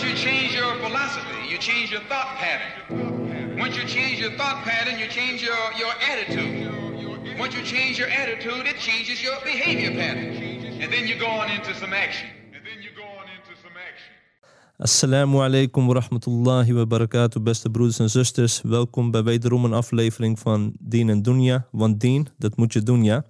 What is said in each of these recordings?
Once you change your philosophy, you change your thought pattern. Once you change your thought pattern, you change your, your attitude. Once you change your attitude, it changes your behavior pattern. And then you go on into some action. And then you go on into some action. Assalamu alaikum wa rahmatullahi wa barakatuh, beste broeders en zusters. Welkom bij wederom een aflevering van Dien en Dunya. Want Dien, dat moet je doen, ja.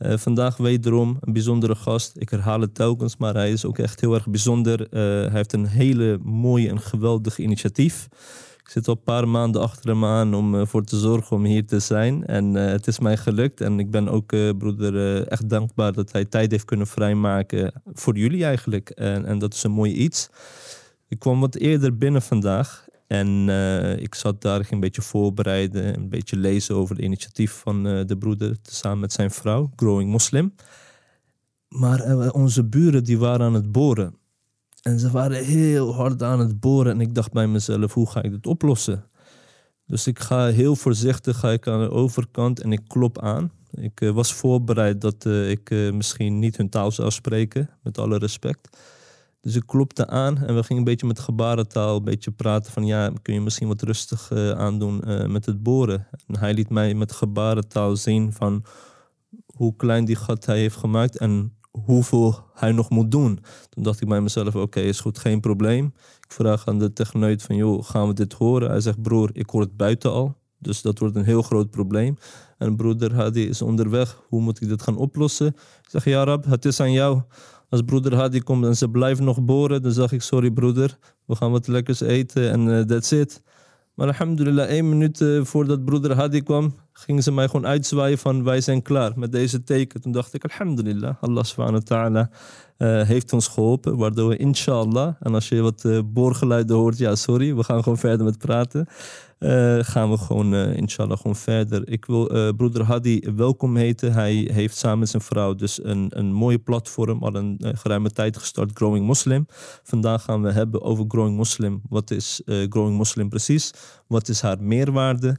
Eh, vandaag wederom een bijzondere gast. Ik herhaal het telkens, maar hij is ook echt heel erg bijzonder. Eh, hij heeft een hele mooie en geweldig initiatief. Ik zit al een paar maanden achter hem aan om ervoor te zorgen om hier te zijn. En eh, het is mij gelukt. En ik ben ook, eh, broeder, eh, echt dankbaar dat hij tijd heeft kunnen vrijmaken voor jullie eigenlijk. En, en dat is een mooi iets. Ik kwam wat eerder binnen vandaag. En eh, ik zat daar, een beetje voorbereiden, een beetje lezen over het initiatief van eh, de broeder samen met zijn vrouw, Growing Muslim. Maar eh, onze buren die waren aan het boren. En ze waren heel hard aan het boren. En ik dacht bij mezelf, hoe ga ik dit oplossen? Dus ik ga heel voorzichtig ga ik aan de overkant en ik klop aan. Ik was voorbereid dat ik misschien niet hun taal zou spreken, met alle respect. Dus ik klopte aan en we gingen een beetje met gebarentaal een beetje praten van ja, kun je misschien wat rustig eh, aandoen eh, met het boren. En hij liet mij met gebarentaal zien van hoe klein die gat hij heeft gemaakt en hoeveel hij nog moet doen. Toen dacht ik bij mezelf, oké, is goed, geen probleem. Ik vraag aan de techneut van, joh, gaan we dit horen? Hij zegt, broer, ik hoor het buiten al. Dus dat wordt een heel groot probleem. En broeder Hadi is onderweg. Hoe moet ik dit gaan oplossen? Ik zeg, ja Rab, het is aan jou. Als broeder Hadi komt en ze blijven nog boren, dan zeg ik, sorry broeder, we gaan wat lekkers eten en eh, that's it. Maar alhamdulillah, één minuut eh, voordat broeder Hadi kwam, gingen ze mij gewoon uitzwaaien van wij zijn klaar met deze teken. Toen dacht ik, alhamdulillah, Allah subhanahu wa ta'ala eh, heeft ons geholpen, waardoor we inshallah, en als je wat boorgeluiden hoort, ja sorry, we gaan gewoon verder met praten. Eh, gaan we gewoon eh, inshallah gewoon verder. Ik wil eh, broeder Hadi welkom heten. Hij heeft samen met zijn vrouw dus een, een mooie platform al een geruime tijd gestart, Growing Muslim. Vandaag gaan we hebben over Growing Muslim. Wat is Growing Muslim precies? Wat is haar meerwaarde?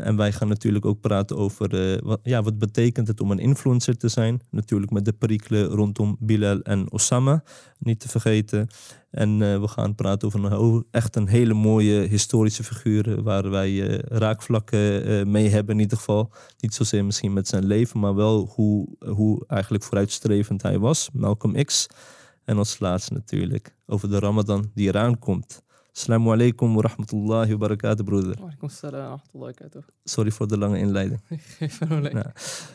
En wij gaan natuurlijk ook praten over wat, ja, wat betekent het om een influencer te zijn. Natuurlijk met de perikelen rondom Bilal en Osama, niet te vergeten. En eh, we gaan praten over een echt een hele mooie historische figuur eh, waar wij eh, raakvlakken mee hebben in ieder geval. Niet zozeer misschien met zijn leven, maar wel hoe, hoe eigenlijk vooruitstrevend hij was. Malcolm X. En als laatste natuurlijk over de Ramadan die eraan komt. Assalamu alaikum wa rahmatullahi wa barakatuh, broeder. Walaikum salam wa rahmatullahi wa barakatuh. Sorry voor de lange inleiding. Geen probleem. Ja.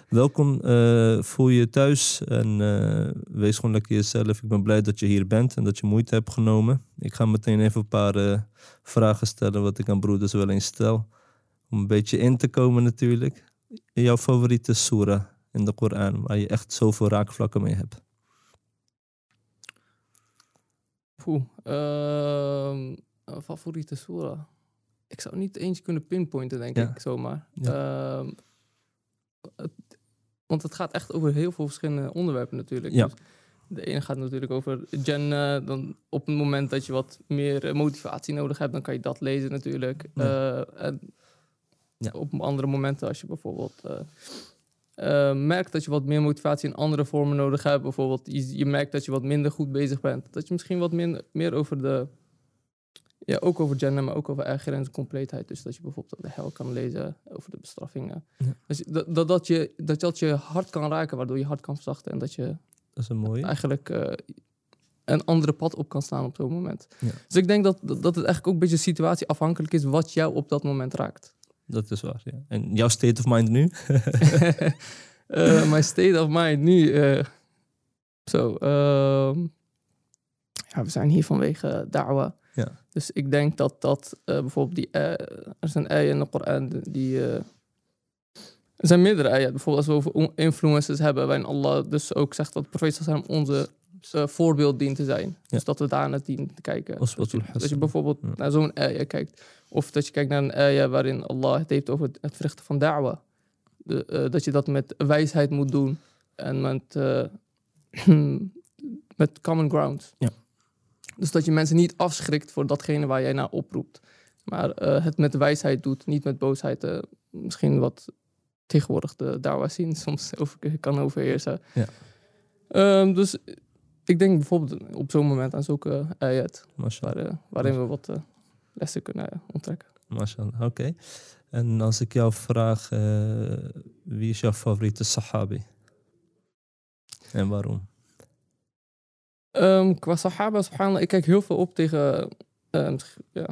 Welkom, eh, voel je thuis en eh, wees gewoon lekker jezelf. Ik ben blij dat je hier bent en dat je moeite hebt genomen. Ik ga meteen even een paar eh, vragen stellen wat ik aan broeders wel eens stel. Om een beetje in te komen natuurlijk. Jouw favoriete surah in de Koran, waar je echt zoveel raakvlakken mee hebt. Poeh. Een favoriete surah? Ik zou niet eens kunnen pinpointen, denk Ja. ik, zomaar. Ja. Ehm, het- want het gaat echt over heel veel verschillende onderwerpen natuurlijk. Ja. Dus de ene gaat natuurlijk over Jannah. Dan op het moment dat je wat meer eh, motivatie nodig hebt, dan kan je dat lezen natuurlijk. Ja. Eh, en Ja. op andere momenten, als je bijvoorbeeld eh, eh, merkt dat je wat meer motivatie in andere vormen nodig hebt, bijvoorbeeld je, je merkt dat je wat minder goed bezig bent, dat je misschien wat min, meer over de, ja, ook over gender, maar ook over eigen en compleetheid. Dus dat je bijvoorbeeld over de hel kan lezen, over de bestraffingen. Ja. Dus dat, dat, dat, je, dat dat je hart kan raken, waardoor je hart kan verzachten en dat je Dat is een mooie. eigenlijk eh, een andere pad op kan staan op zo'n moment. Ja. Dus ik denk dat, dat het eigenlijk ook een beetje situatieafhankelijk is wat jou op dat moment raakt. Dat is waar, ja. En jouw state of mind nu? Eh, mijn state of mind nu. eh, zo. ehm, ja, we zijn hier vanwege da'wa. Dus ik denk dat dat eh, bijvoorbeeld die. eh, er zijn ayah in de Koran die. eh, er zijn meerdere ayah. Bijvoorbeeld als we over influencers hebben, waarin Allah dus ook zegt dat de profeet sallam onze eh, voorbeeld dient te zijn. Dus dat we daar naar dienen te kijken. Dat je, dat je bijvoorbeeld Ja. naar zo'n ayah kijkt. Of dat je kijkt naar een ayah waarin Allah het heeft over het, verrichten van da'wa. De, eh, dat je dat met wijsheid moet doen. En met, met common ground. Ja. Dus dat je mensen niet afschrikt voor datgene waar jij naar oproept. Maar eh, het met wijsheid doet, niet met boosheid. eh, misschien wat tegenwoordig de dawa zien soms over, kan overheersen. Ja. Ehm, dus Ik denk bijvoorbeeld op zo'n moment aan zulke ayat, waar, eh, waarin we wat lessen kunnen onttrekken. Mashallah, oké. En als ik jou vraag, wie is jouw favoriete sahabi? En waarom? Ehm, qua Sahaba, subhanallah, ik kijk heel veel op tegen, ehm, ja,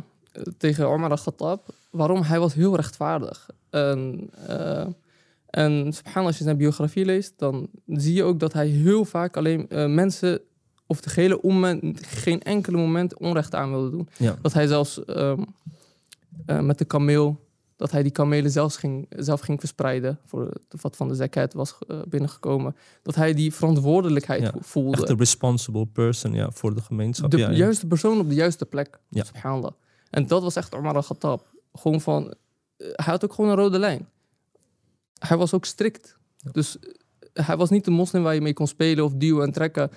tegen Omar al-Khattab. Waarom? Hij was heel rechtvaardig. En, eh, en subhanallah, als je zijn biografie leest, dan zie je ook dat hij heel vaak alleen eh, mensen, of de gehele umma, geen enkele moment onrecht aan wilde doen. Ja. Dat hij zelfs ehm, eh, met de kameel, dat hij die kamelen zelfs ging, zelf ging verspreiden, voor de, wat van de zakat was eh, binnengekomen. Dat hij die verantwoordelijkheid Ja, voelde. Echt een responsible person ja, voor de gemeenschap. de ja, juiste persoon op de juiste plek. Ja. Subhanallah. En dat was echt Omar al-Khattab. Gewoon van... eh, hij had ook gewoon een rode lijn. Hij was ook strikt. Dus eh, hij was niet de moslim waar je mee kon spelen of duwen en trekken.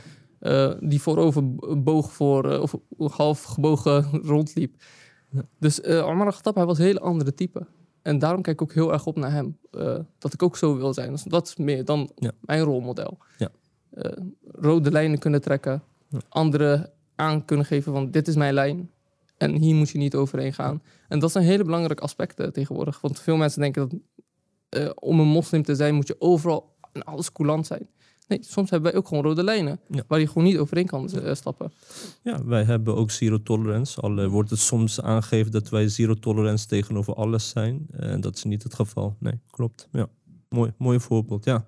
die voorover boog voor... of half gebogen rondliep. Ja. Dus eh Omar al-Khattab, hij was een hele andere type. En daarom kijk ik ook heel erg op naar hem. eh, dat ik ook zo wil zijn. Dus dat is meer dan Ja. mijn rolmodel. Ja. Eh, rode lijnen kunnen trekken. Anderen aan kunnen geven van dit is mijn lijn. En hier moet je niet overheen gaan. En dat zijn hele belangrijke aspecten tegenwoordig. Want veel mensen denken dat eh, om een moslim te zijn moet je overal en alles coulant zijn. Nee, soms hebben wij ook gewoon rode lijnen. Ja. Waar je gewoon niet overheen kan eh, stappen. Ja, wij hebben ook zero tolerance. Al eh, wordt het soms aangegeven dat wij zero tolerance tegenover alles zijn. En dat is niet het geval. Nee, klopt. Ja, mooi, mooi voorbeeld. Ja.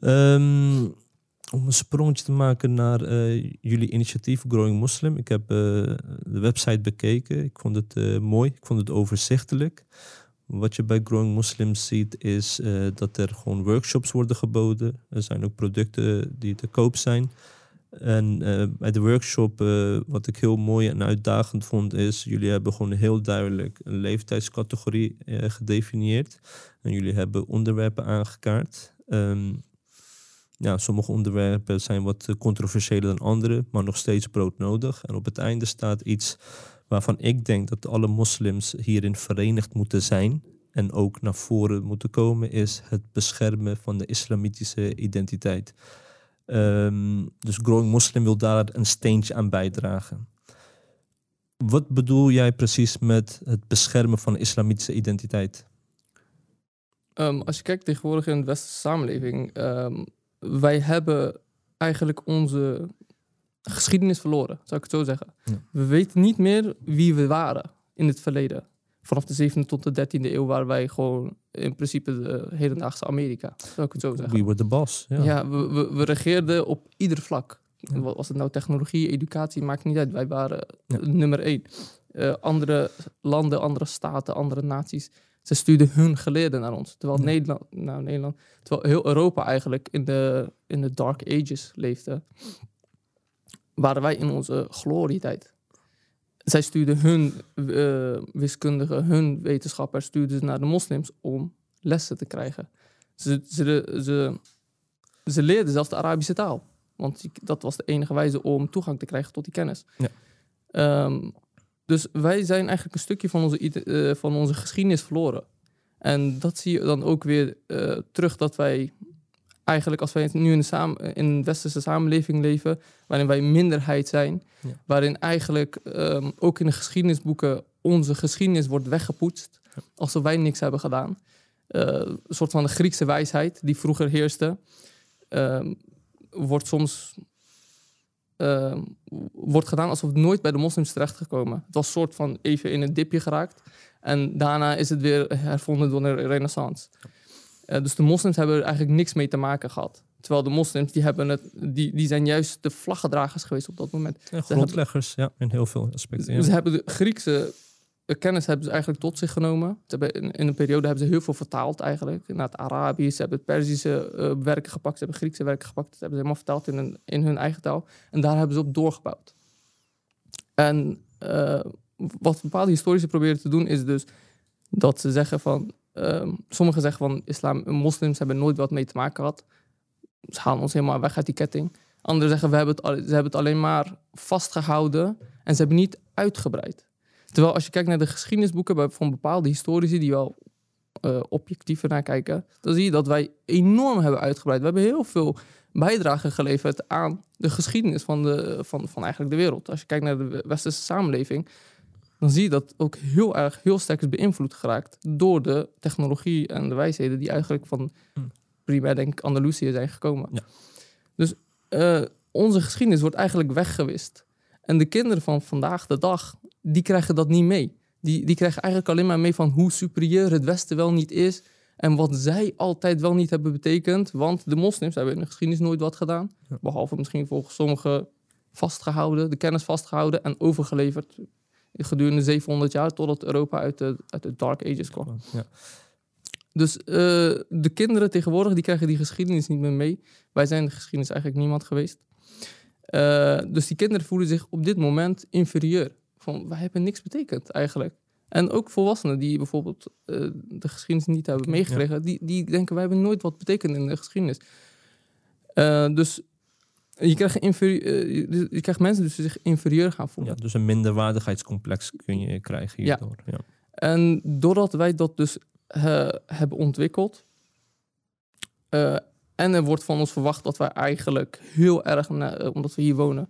Ehm, om een sprongetje te maken naar eh, jullie initiatief Growing Muslim. Ik heb eh, de website bekeken. Ik vond het eh, mooi. Ik vond het overzichtelijk. Wat je bij Growing Muslims ziet is eh, dat er gewoon workshops worden geboden. Er zijn ook producten die te koop zijn. En eh, bij de workshop, eh, wat ik heel mooi en uitdagend vond, is jullie hebben gewoon heel duidelijk een leeftijdscategorie gedefinieerd. En jullie hebben onderwerpen aangekaart. Ehm, ja, sommige onderwerpen zijn wat controversiëler dan andere, maar nog steeds broodnodig. En op het einde staat iets waarvan ik denk dat alle moslims hierin verenigd moeten zijn en ook naar voren moeten komen, is het beschermen van de islamitische identiteit. Ehm, dus Growing Muslim wil daar een steentje aan bijdragen. Wat bedoel jij precies met het beschermen van de islamitische identiteit? Ehm, als je kijkt tegenwoordig in de westerse samenleving, ehm, wij hebben eigenlijk onze geschiedenis verloren, zou ik het zo zeggen. Ja. We weten niet meer wie we waren in het verleden. Vanaf de 7e tot de 13e eeuw waren wij gewoon in principe de hedendaagse Amerika, zou ik het zo zeggen. Wie wordt de bas? Ja. Ja, we, we, we regeerden op ieder vlak. Ja. Wa- Was het nou technologie, educatie, maakt niet uit. Wij waren Ja. nummer één. Eh, andere landen, andere staten, andere naties, ze stuurden hun geleerden naar ons. Terwijl Ja. Nederland, nou Nederland, terwijl heel Europa eigenlijk in de, in de dark ages leefde, waren wij in onze glorietijd. Zij stuurden hun eh, wiskundigen, hun wetenschappers, stuurden ze naar de moslims om lessen te krijgen. Ze, ze, ze, ze leerden zelfs de Arabische taal. Want dat was de enige wijze om toegang te krijgen tot die kennis. Ja. Ehm, dus wij zijn eigenlijk een stukje van onze, eh, van onze geschiedenis verloren. En dat zie je dan ook weer eh, terug dat wij eigenlijk als wij nu in, de samen, in een westerse samenleving leven, waarin wij minderheid zijn, Ja. waarin eigenlijk ehm, ook in de geschiedenisboeken onze geschiedenis wordt weggepoetst, alsof wij niks hebben gedaan. Eh, een soort van de Griekse wijsheid die vroeger heerste, ehm, wordt soms ehm, wordt gedaan alsof het nooit bij de moslims terechtgekomen. Het was een soort van even in een dipje geraakt. En daarna is het weer hervonden door de renaissance. Eh, dus de moslims hebben er eigenlijk niks mee te maken gehad. Terwijl de moslims, die, hebben het, die, die zijn juist de vlaggedragers geweest op dat moment. Ja, grondleggers, ja, in heel veel aspecten. Ja. Ze hebben de Griekse kennis hebben ze eigenlijk tot zich genomen. Ze hebben in, in een periode hebben ze heel veel vertaald eigenlijk. Naar het Arabisch, ze hebben het Perzische eh, werken gepakt, ze hebben Griekse werken gepakt. Dat hebben ze helemaal vertaald in hun, in hun eigen taal. En daar hebben ze op doorgebouwd. En eh, wat bepaalde historici proberen te doen is dus dat ze zeggen van... ehm, sommigen zeggen van islam, moslims hebben nooit wat mee te maken gehad. Ze halen ons helemaal weg uit die ketting. Anderen zeggen, we hebben het, ze hebben het alleen maar vastgehouden en ze hebben niet uitgebreid. Terwijl als je kijkt naar de geschiedenisboeken van bepaalde historici die wel eh, objectiever naar kijken, dan zie je dat wij enorm hebben uitgebreid. We hebben heel veel bijdrage geleverd aan de geschiedenis van, de, van, van eigenlijk de wereld. Als je kijkt naar de westerse samenleving, dan zie je dat ook heel erg, heel sterk is beïnvloed geraakt door de technologie en de wijsheden die eigenlijk van Hmm. primair denk ik Andalusië zijn gekomen. Ja. Dus eh, onze geschiedenis wordt eigenlijk weggewist. En de kinderen van vandaag de dag, die krijgen dat niet mee. Die, die krijgen eigenlijk alleen maar mee van hoe superieur het Westen wel niet is. En wat zij altijd wel niet hebben betekend. Want de moslims hebben in de geschiedenis nooit wat gedaan. Behalve misschien volgens sommigen vastgehouden, de kennis vastgehouden en overgeleverd. Gedurende 700 jaar totdat Europa uit de, uit de Dark Ages kwam. Ja. Dus eh, de kinderen tegenwoordig die krijgen die geschiedenis niet meer mee. Wij zijn de geschiedenis eigenlijk niemand geweest. Eh, dus die kinderen voelen zich op dit moment inferieur. Van, wij hebben niks betekend eigenlijk. En ook volwassenen die bijvoorbeeld eh, de geschiedenis niet hebben meegekregen, die, die denken wij hebben nooit wat betekend in de geschiedenis. Dus je krijgt, eh, je, je krijgt mensen dus die zich inferieur gaan voelen. Ja, dus een minderwaardigheidscomplex kun je krijgen hierdoor. Ja. En doordat wij dat dus eh, hebben ontwikkeld. eh, en er wordt van ons verwacht dat wij eigenlijk heel erg, omdat we hier wonen,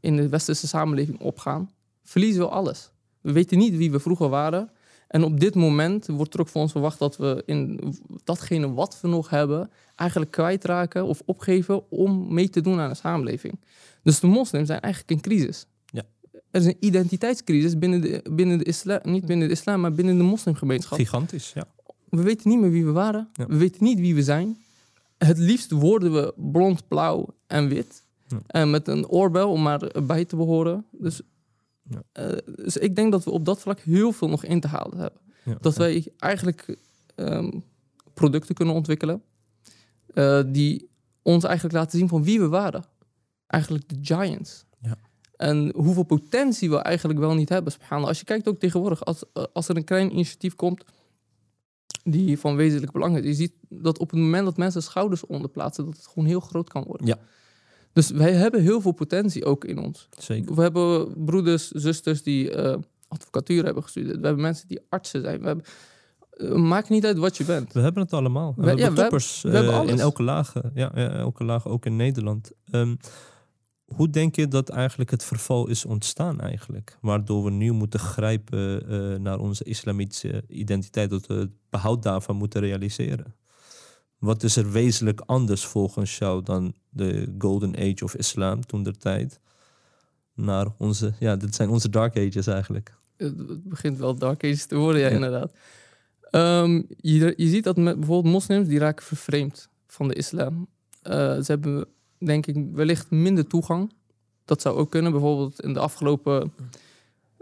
in de westerse samenleving opgaan, verliezen we alles. We weten niet wie we vroeger waren. En op dit moment wordt er ook van ons verwacht dat we in datgene wat we nog hebben, eigenlijk kwijtraken of opgeven om mee te doen aan de samenleving. Dus de moslims zijn eigenlijk in crisis. Ja. Er is een identiteitscrisis binnen de, binnen de islam, niet binnen de islam, maar binnen de moslimgemeenschap. Gigantisch, ja. We weten niet meer wie we waren. Ja. We weten niet wie we zijn. Het liefst worden we blond, blauw en wit. Ja. En met een oorbel om maar bij te behoren. Dus, Ja. eh, dus ik denk dat we op dat vlak heel veel nog in te halen hebben. ja. Dat Ja. wij eigenlijk ehm, producten kunnen ontwikkelen. eh, die ons eigenlijk laten zien van wie we waren. Eigenlijk de giants. Ja. En hoeveel potentie we eigenlijk wel niet hebben. Als je kijkt ook tegenwoordig, als, eh, als er een klein initiatief komt die van wezenlijk belang is. Je ziet dat op het moment dat mensen schouders onderplaatsen, dat het gewoon heel groot kan worden. Ja. Dus wij hebben heel veel potentie ook in ons. Zeker. We hebben broeders, zusters die eh, advocatuur hebben gestudeerd. We hebben mensen die artsen zijn. We hebben, eh, maakt niet uit wat je bent. We hebben het allemaal. We, We- hebben ja, we toppers hebben- we hebben eh, in elke laag. Ja, ja, elke laag, ook in Nederland. Ehm, hoe denk je dat eigenlijk het verval is ontstaan eigenlijk? Waardoor we nu moeten grijpen naar onze islamitische identiteit. Dat we het behoud daarvan moeten realiseren. Wat is er wezenlijk anders volgens jou dan de golden age of islam toen der tijd? Naar onze, ja, dit zijn onze dark ages eigenlijk. Het begint wel dark ages te worden, ja, Ja. inderdaad. Ehm, je, je ziet dat met bijvoorbeeld moslims, die raken vervreemd van de islam. Eh, ze hebben, denk ik, wellicht minder toegang. Dat zou ook kunnen. Bijvoorbeeld in de afgelopen,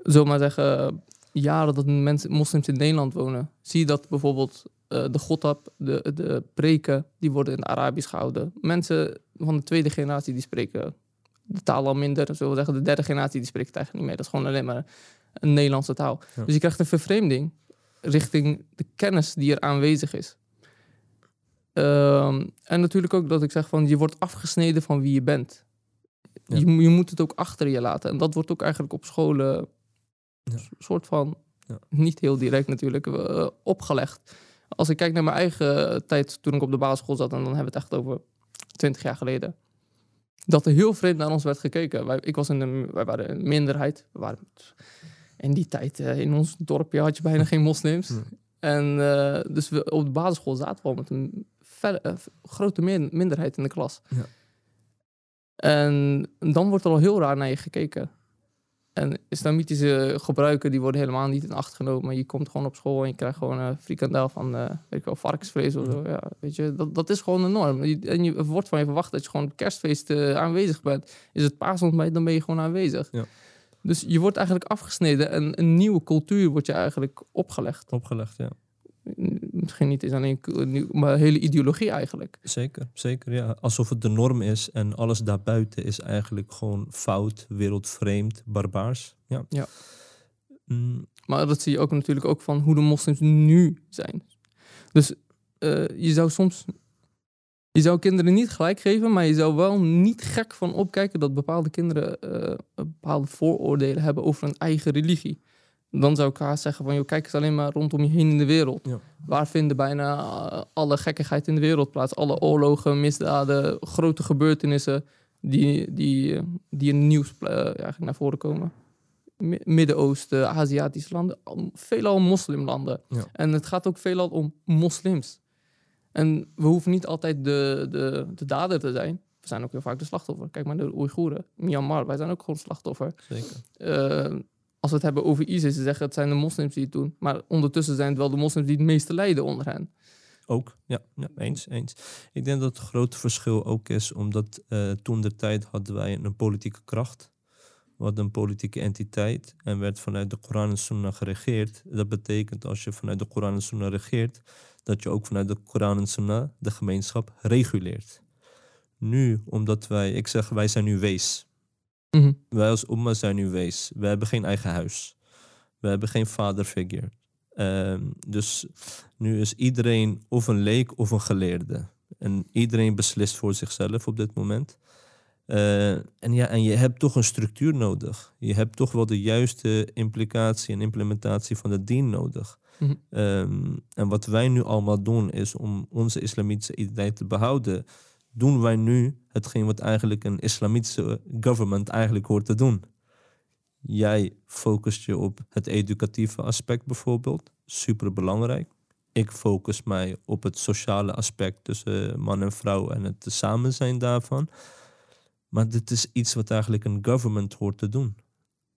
zomaar zeggen, jaren dat mensen, moslims in Nederland wonen. Zie je dat bijvoorbeeld eh, de godab, de, de preken, die worden in het Arabisch gehouden. Mensen van de tweede generatie, die spreken de taal al minder. Zullen we zeggen, de derde generatie, die spreekt het eigenlijk niet meer. Dat is gewoon alleen maar een Nederlandse taal. Ja. Dus je krijgt een vervreemding richting de kennis die er aanwezig is. Ehm, en natuurlijk ook dat ik zeg van je wordt afgesneden van wie je bent. Ja. Je, je moet het ook achter je laten. En dat wordt ook eigenlijk op scholen Ja. een soort van, Ja. niet heel direct natuurlijk, eh, opgelegd. Als ik kijk naar mijn eigen tijd toen ik op de basisschool zat, en dan hebben we het echt over 20 jaar geleden. Dat er heel vreemd naar ons werd gekeken. Wij, ik was in wij waren een minderheid. We waren in die tijd, eh, in ons dorpje had je bijna geen moslims. Nee. En eh, dus we, op de basisschool zaten we al met een eh, grote min- minderheid in de klas. Ja. En dan wordt er al heel raar naar je gekeken. En islamitische gebruiken die worden helemaal niet in acht genomen. Je komt gewoon op school en je krijgt gewoon een frikandel van eh, weet ik wel, varkensvlees of zo. Ja, weet je, dat, dat is gewoon de norm. En je wordt van je verwacht dat je gewoon op kerstfeest eh, aanwezig bent. Is het paasontbijt, dan ben je gewoon aanwezig. Ja. Dus je wordt eigenlijk afgesneden en een nieuwe cultuur wordt je eigenlijk opgelegd. Opgelegd, ja. Misschien niet eens alleen, maar hele ideologie eigenlijk. Zeker, zeker. Ja. Alsof het de norm is en alles daarbuiten is eigenlijk gewoon fout, wereldvreemd, barbaars. Ja. Ja. Mm, Maar dat zie je ook natuurlijk ook van hoe de moslims nu zijn. Dus eh, je zou soms... Je zou kinderen niet gelijk geven, maar je zou wel niet gek van opkijken dat bepaalde kinderen eh, bepaalde vooroordelen hebben over hun eigen religie. Dan zou ik haast zeggen van, joh, kijk eens alleen maar rondom je heen in de wereld. Ja. Waar vinden bijna alle gekkigheid in de wereld plaats? Alle oorlogen, misdaden, grote gebeurtenissen die, die, die in het nieuws eh, eigenlijk naar voren komen. Mi- Midden-Oosten, Aziatische landen, al- veelal moslimlanden. Ja. En het gaat ook veelal om moslims. En we hoeven niet altijd de, de, de dader te zijn. We zijn ook heel vaak de slachtoffer. Kijk maar naar de Oeigoeren, Myanmar, wij zijn ook gewoon slachtoffer. Zeker. Eh, als we het hebben over ISIS, ze zeggen het zijn de moslims die het doen. Maar ondertussen zijn het wel de moslims die het meeste lijden onder hen. Ook, ja, ja eens, eens. Ik denk dat het grote verschil ook is, omdat eh, toen de tijd hadden wij een politieke kracht. We hadden een politieke entiteit en werd vanuit de Koran en Sunnah geregeerd. Dat betekent als je vanuit de Koran en Sunnah regeert, dat je ook vanuit de Koran en Sunnah de gemeenschap reguleert. Nu, omdat wij, ik zeg, wij zijn nu wees. Mhm. Wij als Umma zijn nu wees. We hebben geen eigen huis. We hebben geen vaderfigure. Ehm, dus nu is iedereen of een leek of een geleerde. En iedereen beslist voor zichzelf op dit moment. Eh, en ja, en je hebt toch een structuur nodig. Je hebt toch wel de juiste implicatie en implementatie van de dien nodig. Mhm. Ehm, en wat wij nu allemaal doen is om onze islamitische identiteit te behouden, doen wij nu hetgeen wat eigenlijk een islamitische government eigenlijk hoort te doen. Jij focust je op het educatieve aspect bijvoorbeeld, super belangrijk. Ik focus mij op het sociale aspect tussen man en vrouw en het samen zijn daarvan. Maar dit is iets wat eigenlijk een government hoort te doen.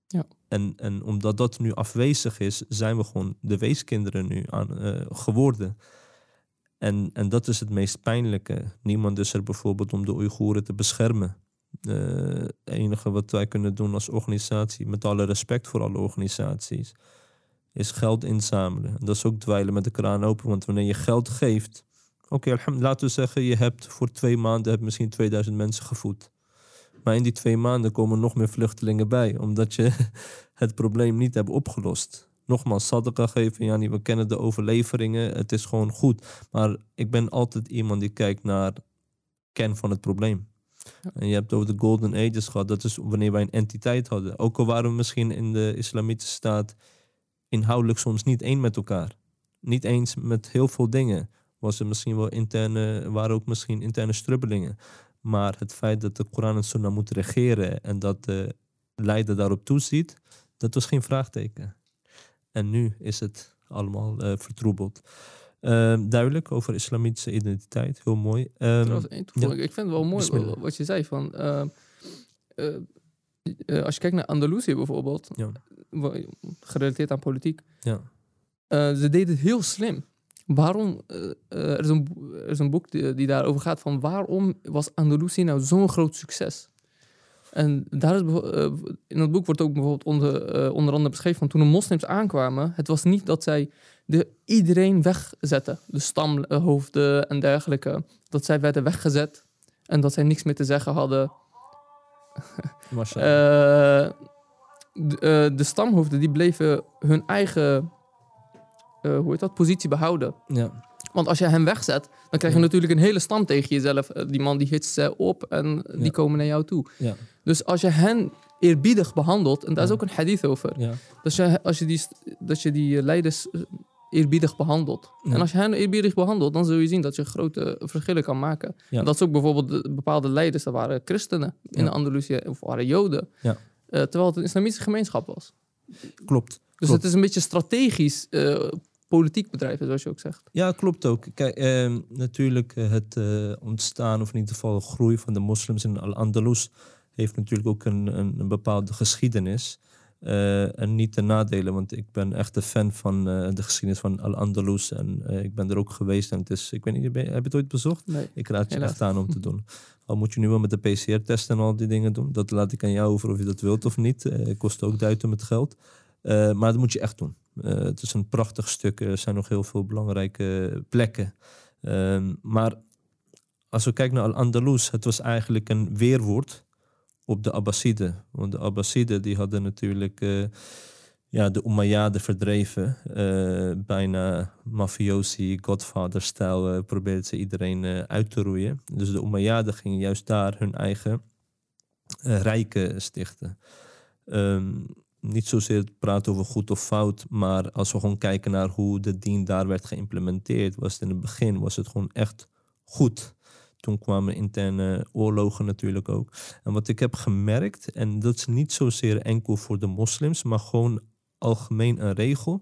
Ja. En, en omdat dat nu afwezig is, zijn we gewoon de weeskinderen nu aan, eh, geworden. En, en dat is het meest pijnlijke. Niemand is er bijvoorbeeld om de Oeigoeren te beschermen. Eh, Het enige wat wij kunnen doen als organisatie, met alle respect voor alle organisaties, is geld inzamelen. En dat is ook dweilen met de kraan open, want wanneer je geld geeft, oké, alhamd- laten we zeggen, je hebt voor twee maanden misschien 2000 mensen gevoed. Maar in die twee maanden komen nog meer vluchtelingen bij, omdat je het probleem niet hebt opgelost. Nogmaals, sadaqa geven, Jani, we kennen de overleveringen, het is gewoon goed. Maar ik ben altijd iemand die kijkt naar kern van het probleem. En je hebt over de Golden Ages gehad, dat is wanneer wij een entiteit hadden. Ook al waren we misschien in de islamitische staat inhoudelijk soms niet één met elkaar. Niet eens met heel veel dingen. Was er misschien wel interne, waren ook misschien interne strubbelingen. Maar het feit dat de Koran en Sunnah moet regeren en dat de leider daarop toeziet, dat was geen vraagteken. En nu is het allemaal eh, vertroebeld. Ehm, duidelijk over islamitische identiteit, heel mooi. Ehm, Trouwens, toevoeging. Ik vind het wel mooi Bismillah. wat je zei van... eh, eh, als je kijkt naar Andalusië bijvoorbeeld, Ja. gerelateerd aan politiek, ja. ze deden het heel slim. Waarom, er, is een, er is een boek die, die daarover gaat van waarom was Andalusië nou zo'n groot succes? En daar is, eh, in dat boek wordt ook bijvoorbeeld onder, eh, onder andere beschreven van toen de moslims aankwamen, het was niet dat zij de, iedereen wegzetten, de stamhoofden en dergelijke, dat zij werden weggezet en dat zij niks meer te zeggen hadden. Eh, de, de stamhoofden die bleven hun eigen hoe heet dat, positie behouden. ja. Want als je hem wegzet, dan krijg je Ja. natuurlijk een hele stam tegen jezelf. Eh, Die man die hitst ze op en die Ja. komen naar jou toe. Ja. Dus als je hen eerbiedig behandelt, en daar is ook een hadith over. Dus je, als je die, dat je die eh, leiders eh, eerbiedig behandelt. En als je hen eerbiedig behandelt, dan zul je zien dat je grote verschillen kan maken. En dat is ook bijvoorbeeld de, bepaalde leiders, dat waren christenen in. Andalusië, of waren joden. Ja. Eh, terwijl het een islamitische gemeenschap was. Klopt. Dus Klopt. het is een beetje strategisch eh, politiek bedrijven, zoals je ook zegt. Ja, klopt ook. Kijk, ehm, natuurlijk eh, het eh, ontstaan, of in ieder geval de groei van de moslims in Al-Andalus, heeft natuurlijk ook een, een, een bepaalde geschiedenis. Eh, en niet ten nadelen, want ik ben echt een fan van de geschiedenis van Al-Andalus. En ik ben er ook geweest. En het is, ik weet niet, ben- heb je het ooit bezocht? Nee. Ik raad je Helaas. echt aan om te doen. Al moet je nu wel met de PCR-test en al die dingen doen. Dat laat ik aan jou over of je dat wilt of niet. Kost ook duiten met geld. Maar dat moet je echt doen. Eh, het is een prachtig stuk. Er zijn nog heel veel belangrijke plekken. Ehm, maar als we kijken naar Al-Andalus, het was eigenlijk een weerwoord op de Abbasiden. Want de Abbasiden die hadden natuurlijk eh, ja, de Umayyaden verdreven. Eh, bijna mafiosi, Godfather-stijl eh, probeerden ze iedereen eh, uit te roeien. Dus de Umayyaden gingen juist daar hun eigen eh, rijken stichten. Ehm, niet zozeer praten over goed of fout, maar als we gewoon kijken naar hoe de dien daar werd geïmplementeerd, was het in het begin was het gewoon echt goed. Toen kwamen interne oorlogen natuurlijk ook. En wat ik heb gemerkt, en dat is niet zozeer enkel voor de moslims, maar gewoon algemeen een regel.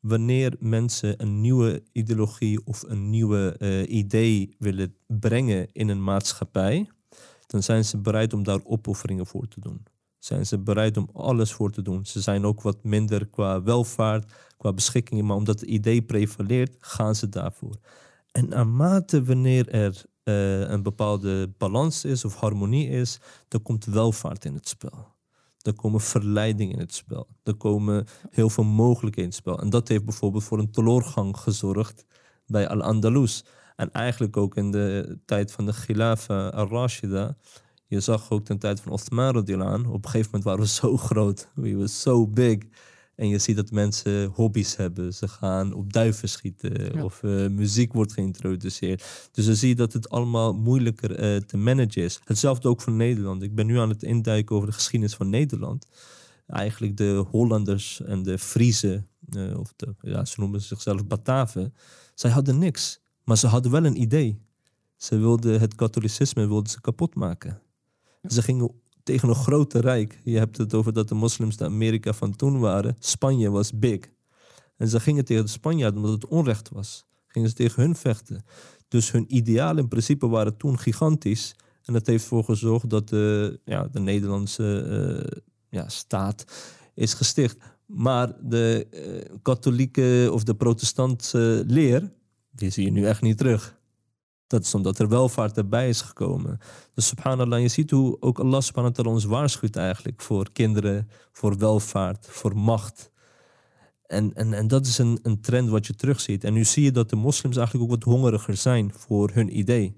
Wanneer mensen een nieuwe ideologie of een nieuwe eh, idee willen brengen in een maatschappij, dan zijn ze bereid om daar opofferingen voor te doen. Zijn ze bereid om alles voor te doen. Ze zijn ook wat minder qua welvaart, qua beschikkingen, maar omdat het idee prevaleert, gaan ze daarvoor. En naarmate wanneer er eh, een bepaalde balans is of harmonie is, dan komt welvaart in het spel. Er komen verleidingen in het spel. Er komen heel veel mogelijkheden in het spel. En dat heeft bijvoorbeeld voor een teloorgang gezorgd bij Al-Andalus. En eigenlijk ook in de tijd van de Khilafa al-Rashida. Je zag ook ten tijd van Othman radiallahu Op een gegeven moment waren we zo groot. We were so big. En je ziet dat mensen hobby's hebben. Ze gaan op duiven schieten of uh, muziek wordt geïntroduceerd. Dus dan zie je dat het allemaal moeilijker uh, te managen is. Hetzelfde ook voor Nederland. Ik ben nu aan het induiken over de geschiedenis van Nederland. Eigenlijk de Hollanders en de Friese, uh, of de, ja, ze noemen zichzelf Bataven. Zij hadden niks, maar ze hadden wel een idee. Ze wilden het katholicisme wilden ze kapot maken. Ze gingen tegen een grote rijk. Je hebt het over dat de moslims de Amerika van toen waren. Spanje was big. En ze gingen tegen de Spanjaarden omdat het onrecht was. Gingen ze tegen hun vechten. Dus hun idealen in principe waren toen gigantisch. En dat heeft ervoor gezorgd dat de, ja, de Nederlandse uh, ja, staat is gesticht. Maar de uh, katholieke of de protestantse leer, die zie je nu echt niet terug. Dat is omdat er welvaart erbij is gekomen. Dus subhanallah, je ziet hoe ook Allah subhanahu wa ons waarschuwt eigenlijk voor kinderen, voor welvaart, voor macht. En, en, en dat is een, een trend wat je terugziet. En nu zie je dat de moslims eigenlijk ook wat hongeriger zijn voor hun idee.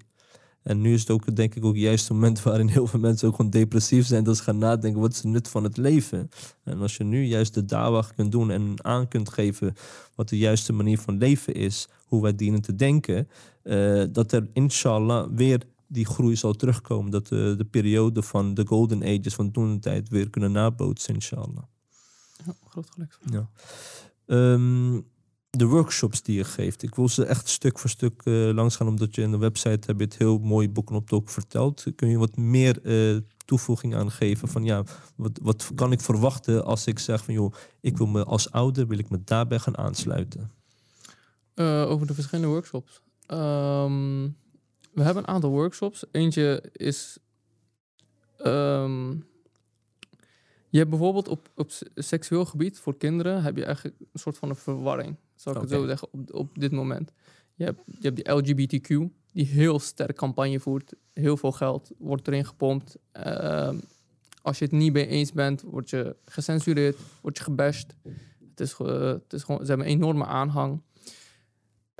En nu is het ook denk ik ook juist het moment waarin heel veel mensen ook gewoon depressief zijn. Dat ze gaan nadenken, wat is de nut van het leven? En als je nu juist de dawah kunt doen en aan kunt geven wat de juiste manier van leven is, hoe wij dienen te denken, uh, dat er inshallah weer die groei zal terugkomen. Dat de, de periode van de golden ages van toen de tijd weer kunnen nabootsen, inshallah. Ja, groot gelijk. Ja. Um, de workshops die je geeft. Ik wil ze echt stuk voor stuk uh, langs gaan, omdat je in de website hebt het heel mooi ook verteld. Kun je wat meer uh, toevoeging aan geven van ja, wat, wat kan ik verwachten als ik zeg van joh, ik wil me als ouder, wil ik me daarbij gaan aansluiten? Uh, over de verschillende workshops. Um, we hebben een aantal workshops. Eentje is. Um, je hebt bijvoorbeeld op, op seksueel gebied voor kinderen heb je eigenlijk een soort van een verwarring. Zal ik het zo zeggen, op, op dit moment. Je hebt, je hebt die LGBTQ, die heel sterk campagne voert. Heel veel geld wordt erin gepompt. Uh, als je het niet mee eens bent, word je gecensureerd, word je gebashed. Het is, uh, het is gewoon, ze hebben een enorme aanhang.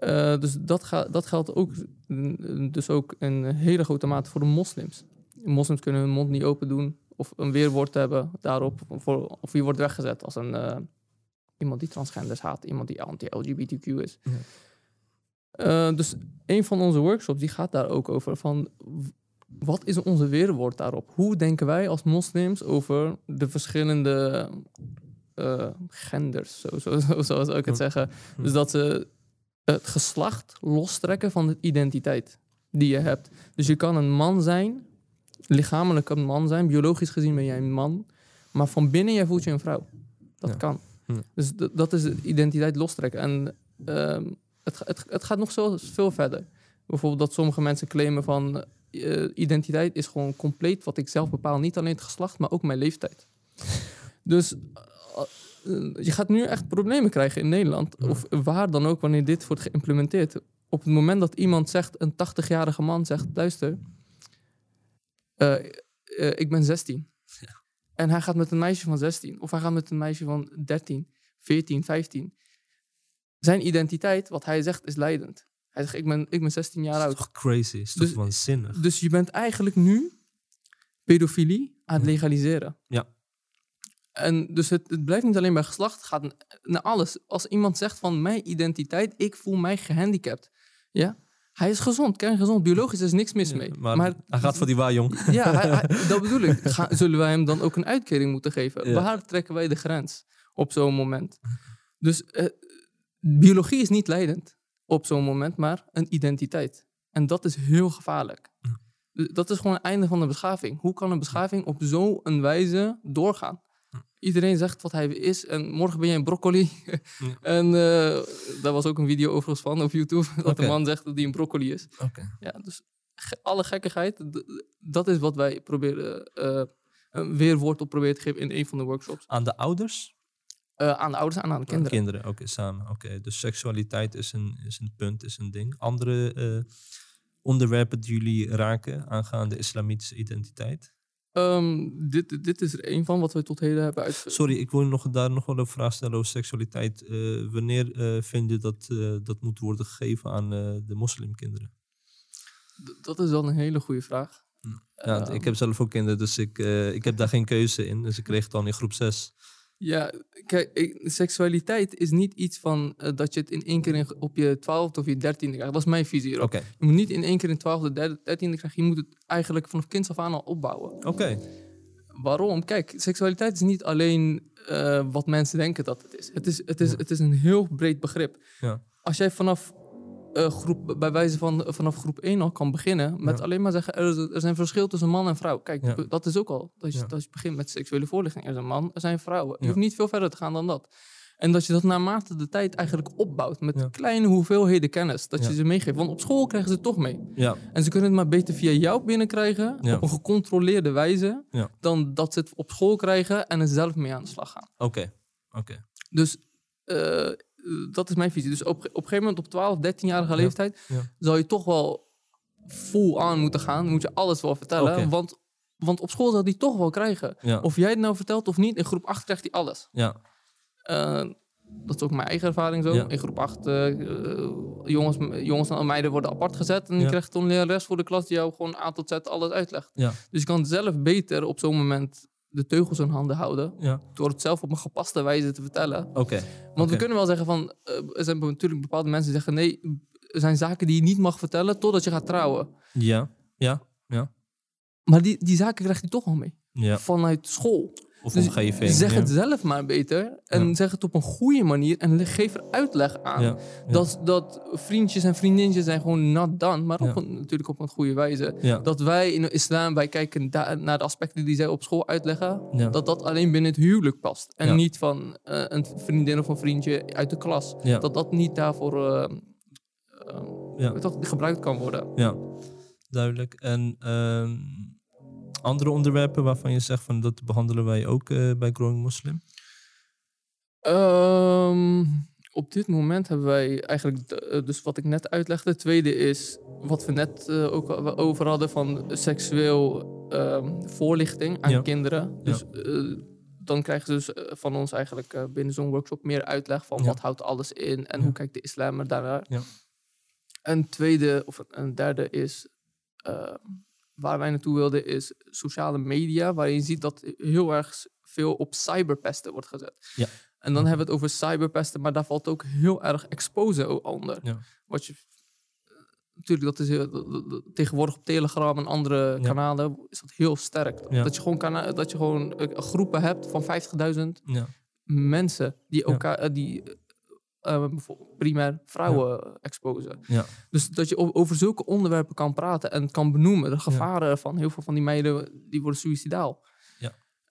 Uh, dus dat, ga, dat geldt ook, dus ook in hele grote mate voor de moslims. Moslims kunnen hun mond niet open doen of een weerwoord hebben daarop. Voor, of je wordt weggezet als een, uh, iemand die transgenders haat, iemand die anti-LGBTQ is. Ja. Uh, dus een van onze workshops die gaat daar ook over van wat is onze weerwoord daarop? Hoe denken wij als moslims over de verschillende uh, genders, zo, zo, zo, zo zou ik het zeggen. Dus dat ze het geslacht lostrekken van de identiteit die je hebt. Dus je kan een man zijn, lichamelijk een man zijn, biologisch gezien ben jij een man, maar van binnen jij voelt je een vrouw. Dat kan. Hm. Dus dat is de identiteit lostrekken. En uh, het, het, het, gaat nog zo veel verder. Bijvoorbeeld dat sommige mensen claimen van uh, identiteit is gewoon compleet wat ik zelf bepaal. Niet alleen het geslacht, maar ook mijn leeftijd. dus uh, je gaat nu echt problemen krijgen in Nederland. Hm. Of waar dan ook, wanneer dit wordt geïmplementeerd. Op het moment dat iemand zegt, een 80-jarige man zegt, luister, uh, ik ben 16. En hij gaat met een meisje van 16. Of hij gaat met een meisje van 13, 14, 15. Zijn identiteit, wat hij zegt, is leidend. Hij zegt, ik ben, ik ben 16 jaar oud. Dat is toch crazy? Is dus, toch waanzinnig? Dus je bent eigenlijk nu pedofilie aan het legaliseren. Ja. En dus het, het, blijft niet alleen bij geslacht, het gaat naar alles. Als iemand zegt van mijn identiteit, ik voel mij gehandicapt. Ja? Hij is gezond, kerngezond. Biologisch is niks mis mee. Maar, hij gaat voor die waarjong. Ja, hij- hij- dat bedoel ik. Ga- zullen wij hem dan ook een uitkering moeten geven? Ja. Waar trekken wij de grens op zo'n moment? Dus eh, biologie is niet leidend op zo'n moment, maar een identiteit. En dat is heel gevaarlijk. Dat is gewoon het einde van de beschaving. Hoe kan een beschaving op zo'n wijze doorgaan? Iedereen zegt wat hij is en morgen ben je een broccoli. en eh, daar was ook een video overigens van op YouTube. Dat de man zegt dat hij een broccoli is. Oké. Ja, dus alle gekkigheid, dat is wat wij proberen eh, een weerwoord op proberen te geven in een van de workshops. Aan de ouders? Eh, aan de ouders en aan de kinderen. Kinderen, oké, samen. Oké, dus seksualiteit is een, is een punt, is een ding. Andere onderwerpen die jullie raken aangaande islamitische identiteit? Ehm, dit, dit is er een van wat we tot heden hebben uitgevoerd. Sorry, ik wil nog, daar nog wel een vraag stellen over seksualiteit. Eh, wanneer eh, vind je dat eh, dat moet worden gegeven aan de moslimkinderen? Dat is wel een hele goede vraag. Ja, Ehm, ik heb zelf ook kinderen, dus ik, ik heb daar geen keuze in. Dus ik kreeg het al in groep 6. Ja, kijk, seksualiteit is niet iets van eh, dat je het in één keer in, op je twaalfde of je dertiende krijgt. Dat is mijn visie Oké, erop. Je moet niet in één keer in twaalfde, dertiende krijgen. Je moet het eigenlijk vanaf kinds af aan al opbouwen. oké. Waarom? Kijk, seksualiteit is niet alleen eh, wat mensen denken dat het is. Het is, het is, het is een heel breed begrip. Ja. Als jij vanaf, eh, groep, bij wijze van vanaf groep 1 al kan beginnen met Ja. alleen maar zeggen er is, er een verschil tussen man en vrouw. Kijk, Ja. dat is ook al. Dat je, Ja. dat je begint met seksuele voorlichting. Er is een man, er zijn vrouwen. Je hoeft niet veel verder te gaan dan dat. En dat je dat naarmate de tijd eigenlijk opbouwt met Ja. kleine hoeveelheden kennis. Dat Ja. je ze meegeeft. Want op school krijgen ze het toch mee. Ja, En ze kunnen het maar beter via jou binnenkrijgen, Ja. op een gecontroleerde wijze, dan dat ze het op school krijgen en er zelf mee aan de slag gaan. oké. Oké. Dus eh, dat is mijn visie. Dus op, op een gegeven moment op 12, 13-jarige Ja. leeftijd Ja. zou je toch wel full aan moeten gaan. Moet je alles wel vertellen. Want, want op school zal die toch wel krijgen. Ja. Of jij het nou vertelt of niet, in groep 8 krijgt hij alles. Ja, Eh, dat is ook mijn eigen ervaring zo. Ja. In groep 8, eh, eh, jongens, jongens en meiden worden apart gezet. En je Ja. krijgt dan een lerares voor de klas die jou gewoon A tot Z alles uitlegt. ja, Dus je kan zelf beter op zo'n moment de teugels in handen houden. ja. Door het zelf op een gepaste wijze te vertellen. Oké. Want we kunnen wel zeggen van... eh, er zijn natuurlijk bepaalde mensen die zeggen... Nee, er zijn zaken die je niet mag vertellen totdat je gaat trouwen. Ja, ja, Maar die, die zaken krijgt hij toch al mee. ja. Vanuit school. Of Dus zeg het zelf maar beter. En zeg het op een goede manier. En geef er uitleg aan. Dat, dat vriendjes en vriendinnetjes zijn gewoon not done. Maar op een, natuurlijk op een goede wijze. Ja, Dat wij in de islam, wij kijken naar de aspecten die zij op school uitleggen. Dat dat alleen binnen het huwelijk past. En niet van eh, een vriendin of een vriendje uit de klas. Ja. Dat dat niet daarvoor Ja. weet toch, gebruikt kan worden. Ja, duidelijk. En ehm, andere onderwerpen waarvan je zegt van dat behandelen wij ook eh, bij Growing Muslim? Ehm, op dit moment hebben wij eigenlijk, eh, dus wat ik net uitlegde. Het tweede is wat we net eh, ook over hadden van seksueel ehm, voorlichting aan Ja. kinderen. Dus dan krijgen ze dus van ons eigenlijk binnen zo'n workshop meer uitleg van Ja. wat houdt alles in en hoe kijkt de islam er daarnaar. Ja. Een tweede of een derde is eh, waar wij naartoe wilden is sociale media, waarin je ziet dat heel erg veel op cyberpesten wordt gezet. Ja. En dan Mhm. hebben we het over cyberpesten, maar daar valt ook heel erg expose onder. Ja. Wat je, eh, natuurlijk, dat is heel- tegenwoordig op Telegram en andere Ja. kanalen is dat heel sterk. Ja. Dat je gewoon, kana- dat je gewoon eh, groepen hebt van 50.000 Ja, mensen die elkaar, eh, die eh, eh, bijvoorbeeld primair vrouwen eh, exposen. Ja. Dus dat je over zulke onderwerpen kan praten en kan benoemen. De gevaren van heel veel van die meiden, die worden suicidaal.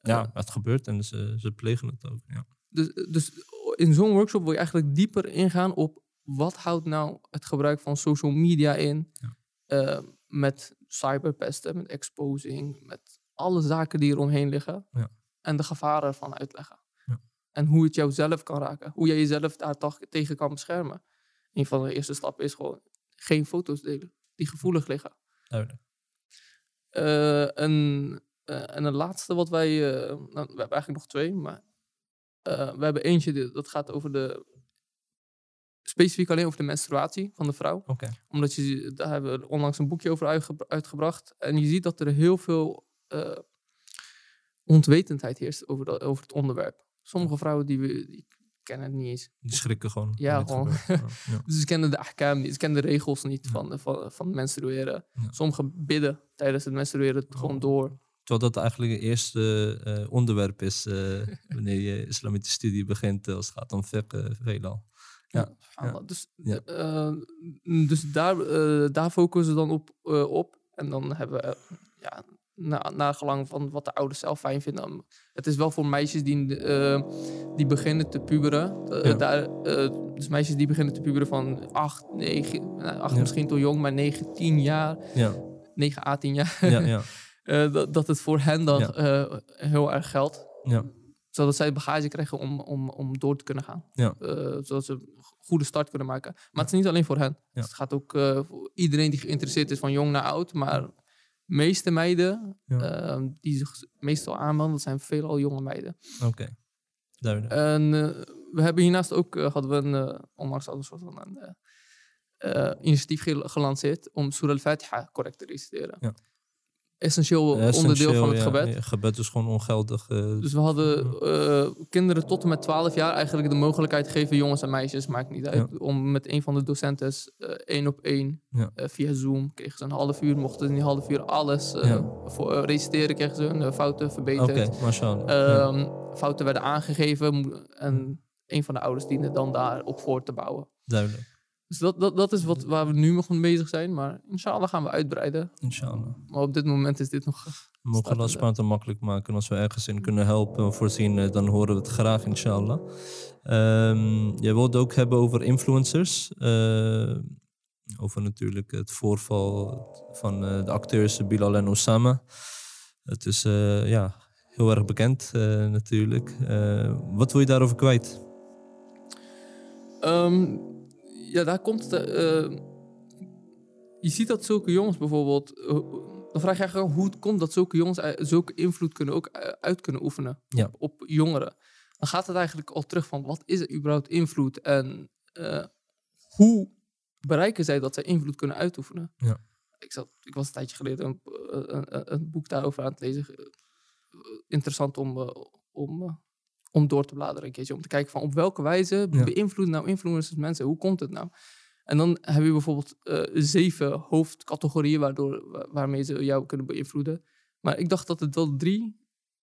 ja het gebeurt en ze, ze plegen het ook. Ja. Dus, dus in zo'n workshop wil je eigenlijk dieper ingaan op wat houdt nou het gebruik van social media in. Ja. eh, met cyberpesten, met exposing, met alle zaken die er omheen liggen. Ja. En de gevaren ervan uitleggen. En hoe het jou zelf kan raken. Hoe jij jezelf daar toch tegen kan beschermen. Een van de eerste stappen is gewoon geen foto's delen die gevoelig liggen. Duidelijk. Eh, en, eh, en een laatste wat wij... eh, nou, we hebben eigenlijk nog twee, maar... we hebben eentje, die- dat gaat over de... Specifiek alleen over de menstruatie van de vrouw. Omdat je, daar hebben we onlangs een boekje over uitge- uitgebracht. En je ziet dat er heel veel onwetendheid heerst over, dat, over het onderwerp. Sommige vrouwen die, we- die kennen het niet eens. Die schrikken gewoon. Ja, gewoon. gebeurt. Ja, ja. Dus ze kennen de ahkam niet, ze kennen de regels niet van, van, van menstrueren. Ja. Sommigen bidden tijdens het menstrueren gewoon door. Terwijl dat eigenlijk het eerste eh, onderwerp is eh, wanneer je islamitische studie begint eh, als het gaat om fiqh veelal. Ja. Dus, Ja. eh, dus daar, daar focussen we dan op, op. En dan hebben we, ja, na, nagelang van wat de ouders zelf fijn vinden. Het is wel voor meisjes die, eh, die beginnen te puberen. Eh, Ja. daar, eh, dus meisjes die beginnen te puberen van 8, 9, nou, 8 Ja. misschien te jong, maar 9, 10 jaar. Ja, 9 à 10 jaar. ja, ja. Dat, dat het voor hen dan heel erg geldt. ja. Zodat zij bagage krijgen om, om, om door te kunnen gaan. Zodat ze een goede start kunnen maken. Maar het is niet alleen voor hen. Het gaat ook voor iedereen die geïnteresseerd is, van jong naar oud. Maar meeste meiden Ja. eh, die zich meestal aanmelden, zijn veelal jonge meiden. Oké, duidelijk. En eh, we hebben hiernaast ook, eh, hadden we een, eh, onlangs we een soort van een initiatief gel- gelanceerd om Surah al-Fatiha correct te reciteren. Ja. Essentieel, onderdeel van het ja, gebed. ja, gebed is gewoon ongeldig. eh, Dus we hadden eh, kinderen tot en met 12 jaar eigenlijk de mogelijkheid gegeven, jongens en meisjes, maakt niet uit, om met een van de docenten eh, één op één via Zoom kregen ze een half uur, mochten ze in die half uur alles voor, reciteren, kregen ze hun fouten verbeterd. Ehm, Fouten werden aangegeven en een van de ouders diende dan daarop voor te bouwen. Duidelijk, Dus dat, dat, dat is wat, waar we nu nog mee bezig zijn, maar inshallah gaan we uitbreiden. inshallah. Maar op dit moment is dit nog... We mogen Allah wa ta'ala makkelijk maken. En als we ergens in kunnen helpen of voorzien, eh, dan horen we het graag, inshallah. Ehm jij wilde ook hebben over influencers. eh, over natuurlijk het voorval van eh, de acteurs Bilal en Osama. Het is ja, heel erg bekend natuurlijk. Wat wil je daarover kwijt? Ehm, ja, daar komt het. eh, je ziet dat zulke jongens bijvoorbeeld. eh, dan vraag je eigenlijk hoe het komt dat zulke jongens eh, zulke invloed kunnen ook uit kunnen oefenen Ja. op, op jongeren. Dan gaat het eigenlijk al terug van wat is er überhaupt invloed en hoe bereiken zij dat zij invloed kunnen uitoefenen. Ja. Ik, zat, ik was een tijdje geleden een, een, een- boek daarover aan het lezen. Interessant om, om, om door te bladeren een keertje. Om te kijken van op welke wijze Ja. beïnvloeden nou influencers mensen? Hoe komt het nou? En dan heb je bijvoorbeeld eh, zeven hoofdcategorieën waardoor, wa- waarmee ze jou kunnen beïnvloeden. Maar ik dacht dat het wel drie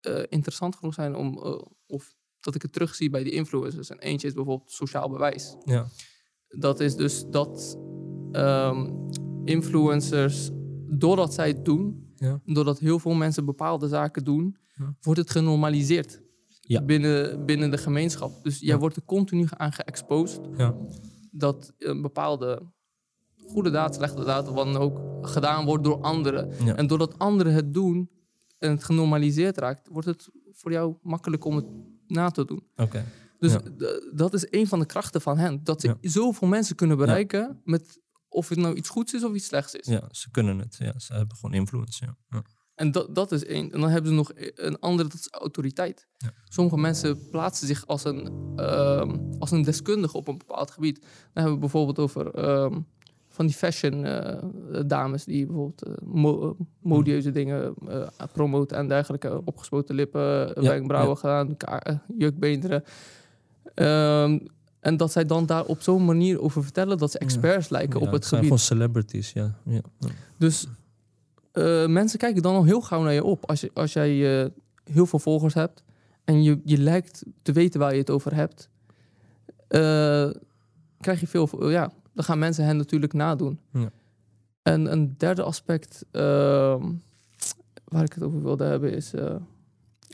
eh, interessant genoeg zijn om, eh, of dat ik het terugzie bij die influencers. En eentje is bijvoorbeeld sociaal bewijs. Ja, Dat is dus dat ehm, influencers, doordat zij het doen, Ja. doordat heel veel mensen bepaalde zaken doen, Ja. wordt het genormaliseerd Ja. binnen, binnen de gemeenschap. Dus jij wordt er continu aan geëxposed ja, dat een bepaalde goede daad, slechte daad, wat dan ook, gedaan wordt door anderen. En doordat anderen het doen en het genormaliseerd raakt, wordt het voor jou makkelijk om het na te doen. oké. Dus Ja. dat is een van de krachten van hen. Dat ze Ja. zoveel mensen kunnen bereiken met of het nou iets goeds is of iets slechts is. Ja, ze kunnen het. Ja, ze hebben gewoon influence. Ja. En dat, dat is één. En dan hebben ze nog een andere, dat is autoriteit. Ja. Sommige mensen plaatsen zich als een, ehm, als een deskundige op een bepaald gebied. Dan hebben we bijvoorbeeld over ehm, van die fashion eh, dames die bijvoorbeeld eh, mo- eh, modieuze dingen eh, promoten en dergelijke. Opgespoten lippen, wenkbrauwen ja. gedaan, jukbeenderen. Ehm, en dat zij dan daar op zo'n manier over vertellen dat ze experts lijken Ja, op het zijn gebied. gewoon celebrities, ja. ja. ja. Dus eh, mensen kijken dan al heel gauw naar je op. Als, je, als jij eh, heel veel volgers hebt en je, je lijkt te weten waar je het over hebt, eh, krijg je veel. Ja, dan gaan mensen hen natuurlijk nadoen. Ja. En een derde aspect ehm, waar ik het over wilde hebben is.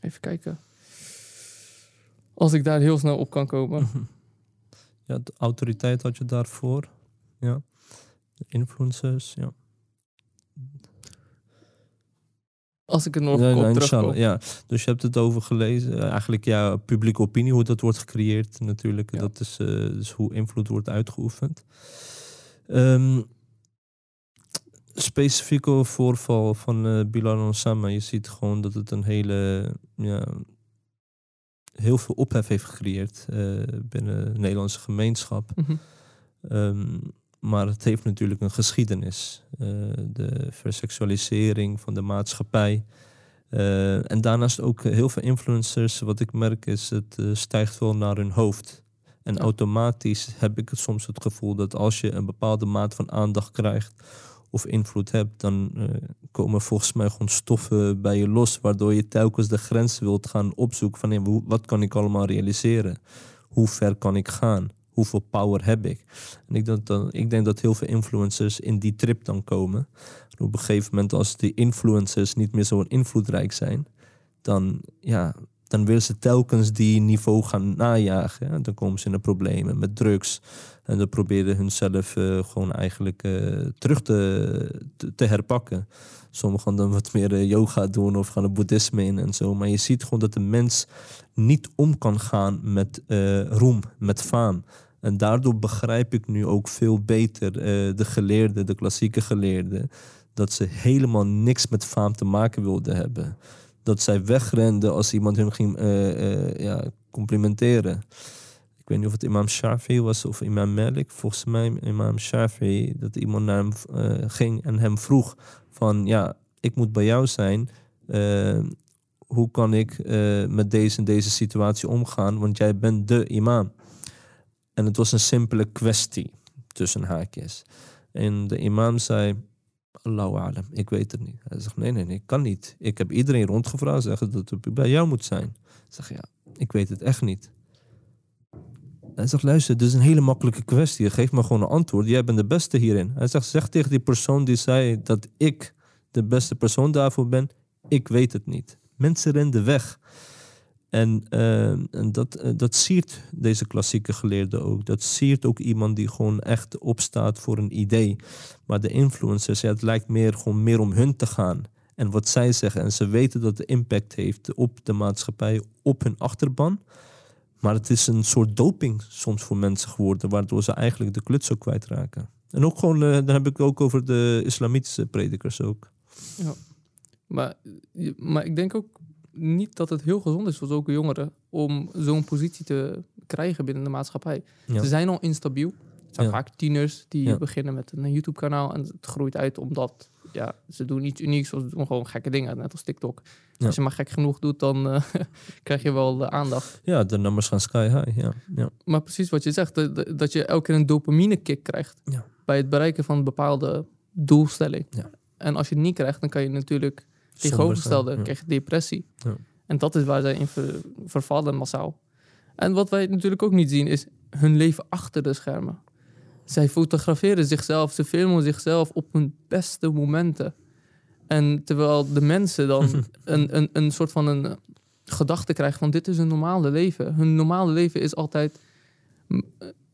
even kijken. Als ik daar heel snel op kan komen. Mhm. Ja, de autoriteit had je daarvoor. Ja. De influencers, ja. Als ik er nog Nee, op nee, terugkom. inshallah, ja. Dus je hebt het over gelezen. Eh, Eigenlijk ja, publieke opinie, hoe dat wordt gecreëerd natuurlijk. Ja. Dat is eh, dus hoe invloed wordt uitgeoefend. Ehm specifieke voorval van eh Bilal en Osama. Je ziet gewoon dat het een hele... Ja, heel veel ophef heeft gecreëerd binnen de Nederlandse gemeenschap. Mhm. Ehm, maar het heeft natuurlijk een geschiedenis. Eh, de verseksualisering van de maatschappij. Eh, en daarnaast ook heel veel influencers. Wat ik merk is, het eh, stijgt wel naar hun hoofd. En automatisch heb ik het soms het gevoel dat als je een bepaalde maat van aandacht krijgt of invloed hebt, dan komen volgens mij gewoon stoffen bij je los, waardoor je telkens de grens wilt gaan opzoeken van hey, wat kan ik allemaal realiseren? Hoe ver kan ik gaan? Hoeveel power heb ik? En ik denk, dat, ik denk dat heel veel influencers in die trip dan komen. En op een gegeven moment, als die influencers niet meer zo invloedrijk zijn, dan, ja, dan willen ze telkens die niveau gaan najagen. hè. Dan komen ze in de problemen met drugs. En dan proberen hunzelf eh gewoon eigenlijk eh, terug te, te, herpakken. Sommigen gaan dan wat meer eh, yoga doen of gaan het boeddhisme in en zo. Maar je ziet gewoon dat de mens niet om kan gaan met roem, met faam. En daardoor begrijp ik nu ook veel beter eh, de geleerden, de klassieke geleerden, dat ze helemaal niks met faam te maken wilden hebben. Dat zij wegrenden als iemand hun ging eh, eh, ja, complimenteren. Ik weet niet of het imam Shafi was of imam Malik. Volgens mij imam Shafi, dat iemand naar hem ging en hem vroeg van... ja, ik moet bij jou zijn. hoe kan ik met deze en deze situatie omgaan? Want jij bent de imam. En het was een simpele kwestie tussen haakjes. En de imam zei... Allahu alam, ik weet het niet. Hij zegt, nee, nee, nee, ik kan niet. Ik heb iedereen rondgevraagd, zeggen dat het bij jou moet zijn. Ik zeg, ja, ik weet het echt niet. Hij zegt, luister, dit is een hele makkelijke kwestie. Geef me gewoon een antwoord. Jij bent de beste hierin. Hij zegt, zeg tegen die persoon die zei dat ik de beste persoon daarvoor ben. Ik weet het niet. Mensen renden weg. En, eh, en dat, eh, dat siert deze klassieke geleerde ook. Dat siert ook iemand die gewoon echt opstaat voor een idee. Maar de influencers, ja, het lijkt meer, gewoon meer om hun te gaan. En wat zij zeggen. En ze weten dat het impact heeft op de maatschappij, op hun achterban. Maar het is een soort doping soms voor mensen geworden, waardoor ze eigenlijk de kluts ook kwijtraken. En ook gewoon, eh, dan heb ik ook over de islamitische predikers ook. Maar, je- maar ik denk ook niet dat het heel gezond is voor zulke jongeren om zo'n positie te krijgen binnen de maatschappij. Ja. Ze zijn al instabiel. Het zijn Ja. vaak tieners die Ja. beginnen met een YouTube-kanaal en het groeit uit omdat ja, ze doen iets unieks of ze doen gewoon gekke dingen, net als TikTok. Als je maar gek genoeg doet, dan eh, krijg je wel de aandacht. Ja, de nummers gaan sky high. Ja, ja. Maar precies wat je zegt, dat- dat je elke keer een dopamine kick krijgt bij het bereiken van een bepaalde doelstelling. Ja. En als je het niet krijgt, dan kan je natuurlijk tegenovergestelde, ja. krijg je depressie. Ja. En dat is waar zij in ver- vervallen massaal. En wat wij natuurlijk ook niet zien, is hun leven achter de schermen. Zij fotograferen zichzelf, ze filmen zichzelf op hun beste momenten. En terwijl de mensen dan een, een, een soort van een gedachte krijgen van dit is hun normale leven. Hun normale leven is altijd...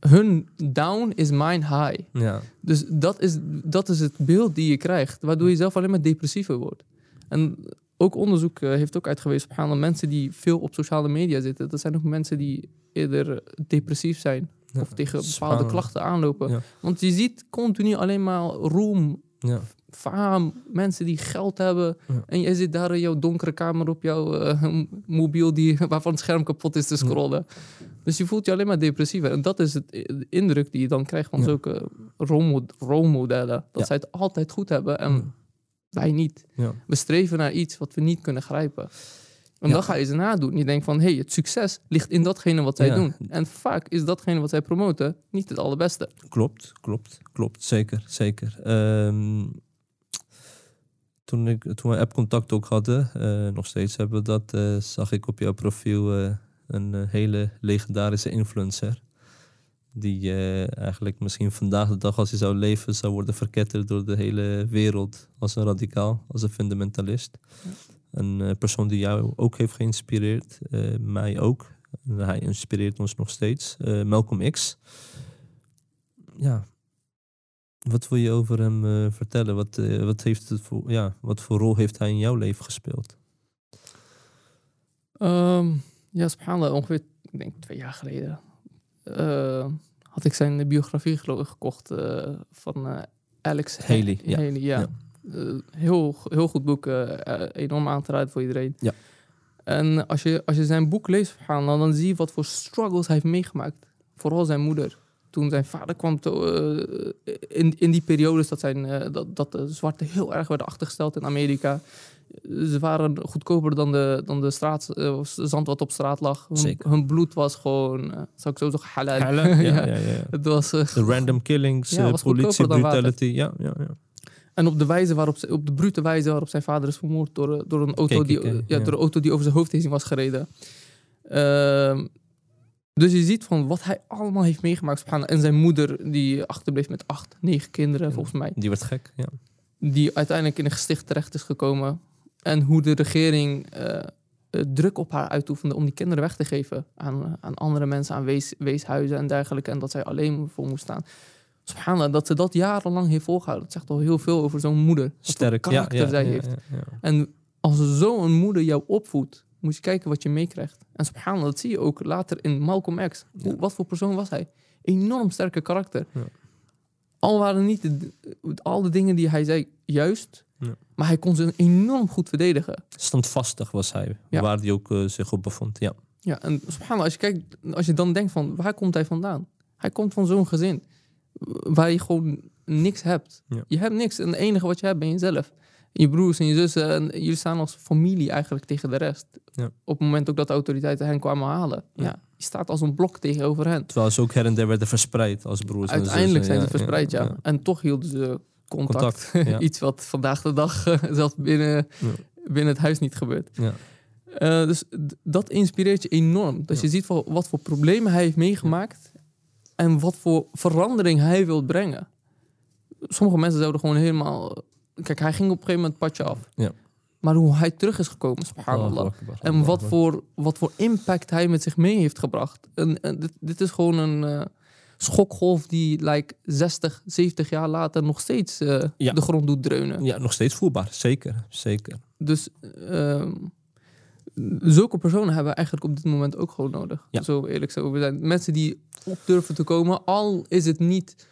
Hun down is mijn high. ja. Dus dat is, dat is het beeld die je krijgt, waardoor je zelf alleen maar depressiever wordt. En ook onderzoek eh, heeft ook uitgewezen op dat mensen die veel op sociale media zitten, dat zijn ook mensen die eerder depressief zijn Ja. of tegen bepaalde klachten aanlopen. Ja. Want je ziet continu alleen maar roem, ja. faam, mensen die geld hebben. En jij zit daar in jouw donkere kamer op jouw eh, mobiel die, waarvan het scherm kapot is te scrollen. Dus je voelt je alleen maar depressiever. En dat is het, de indruk die je dan krijgt van zulke rolmo- rolmodellen. Dat zij het altijd goed hebben en. Wij niet. Ja. We streven naar iets wat we niet kunnen grijpen. En Ja. dan ga je ze nadoen. Je denkt van, hé, hey, het succes ligt in datgene wat zij Ja. doen. En vaak is datgene wat zij promoten niet het allerbeste. Klopt, klopt, klopt. Zeker, zeker. Ehm, toen, ik, toen we appcontact ook hadden, eh, nog steeds hebben we dat, eh, zag ik op jouw profiel eh, een hele legendarische influencer. Die eh, eigenlijk misschien vandaag de dag, als hij zou leven, zou worden verketterd door de hele wereld als een radicaal, als een fundamentalist. Een eh, persoon die jou ook heeft geïnspireerd, eh, mij ook. En hij inspireert ons nog steeds. Malcolm X. Ja. Wat wil je over hem vertellen? Wat, wat, heeft het voor, ja, wat voor rol heeft hij in jouw leven gespeeld? Ehm, ja, subhanallah, ongeveer, ik denk twee jaar geleden, had ik zijn biografie geloof ik gekocht eh, van eh, Alex Haley, ja. Haley, ja. Ja. Eh, heel, heel goed boek, eh, eh, enorm aan te raden voor iedereen. Ja. En als je, als je zijn boek leest, subhanallah, dan zie je wat voor struggles hij heeft meegemaakt. Vooral zijn moeder. toen zijn vader kwam, te- eh, in, in die periodes dat, zijn, eh, dat, dat de zwarten heel erg werden achtergesteld in Amerika. Ze waren goedkoper dan de, dan de straat, eh, zand wat op straat lag. Hun, Zeker. hun bloed was gewoon, eh zou ik zo zeggen, halal. Halal, ja, Ja. ja, ja. Het was, eh, De random killings, Ja, politie brutality. Ja, ja, ja. En op de, wijze waarop, ze- op de brute wijze waarop zijn vader is vermoord door, door, een, auto Kijk die, ik, ja, ja. door een auto die over zijn hoofd heen was gereden. Ehm, dus je ziet van wat hij allemaal heeft meegemaakt. En zijn moeder die achterbleef met acht, negen kinderen volgens mij. Die werd gek, ja. Die uiteindelijk in een gesticht terecht is gekomen. En hoe de regering eh, eh, druk op haar uitoefende om die kinderen weg te geven aan, aan andere mensen, aan wees, weeshuizen en dergelijke. En dat zij alleen voor moest staan. Subhanallah, dat ze dat jarenlang heeft volgehouden. Dat zegt al heel veel over zo'n moeder. Sterk, karakter ja, zij ja, heeft. En als zo'n moeder jou opvoedt, moet je kijken wat je meekrijgt. En subhanallah, dat zie je ook later in Malcolm X. Hoe, wat voor persoon was hij? Enorm sterke karakter. Al waren niet de, al de dingen die hij zei juist, Ja. maar hij kon ze enorm goed verdedigen. Standvastig was hij, Ja. waar hij ook eh, zich op bevond. Ja. Ja, en subhanallah, als je kijkt, als je dan denkt van waar komt hij vandaan? Hij komt van zo'n gezin waar je gewoon niks hebt. Ja. Je hebt niks en het enige wat je hebt ben jezelf. Je broers en je zussen en jullie staan als familie eigenlijk tegen de rest. Ja. Op het moment ook dat de autoriteiten hen kwamen halen. Ja. Je staat als een blok tegenover hen. Terwijl ze ook her en der werden verspreid als broers en Uiteindelijk zussen. zijn ze verspreid, ja, En toch hielden ze contact. Contact, ja. Iets wat vandaag de dag eh, zelfs binnen, Ja. binnen het huis niet gebeurt. Ja. Eh, dus dat inspireert je enorm. Dat je ziet wat voor problemen hij heeft meegemaakt en wat voor verandering hij wil brengen. Sommige mensen zouden gewoon helemaal. Kijk, hij ging op een gegeven moment het padje af. Ja. Maar hoe hij terug is gekomen, subhanallah. Akbar, En wat voor, wat voor impact hij met zich mee heeft gebracht. En, en dit, dit is gewoon een eh, schokgolf die like, 60, 70 jaar later nog steeds eh, Ja. de grond doet dreunen. Ja, nog steeds voelbaar. Zeker, zeker. Dus ehm, zulke personen hebben we eigenlijk op dit moment ook gewoon nodig. Ja. Zo eerlijk zo we zijn. Mensen die op durven te komen, al is het niet,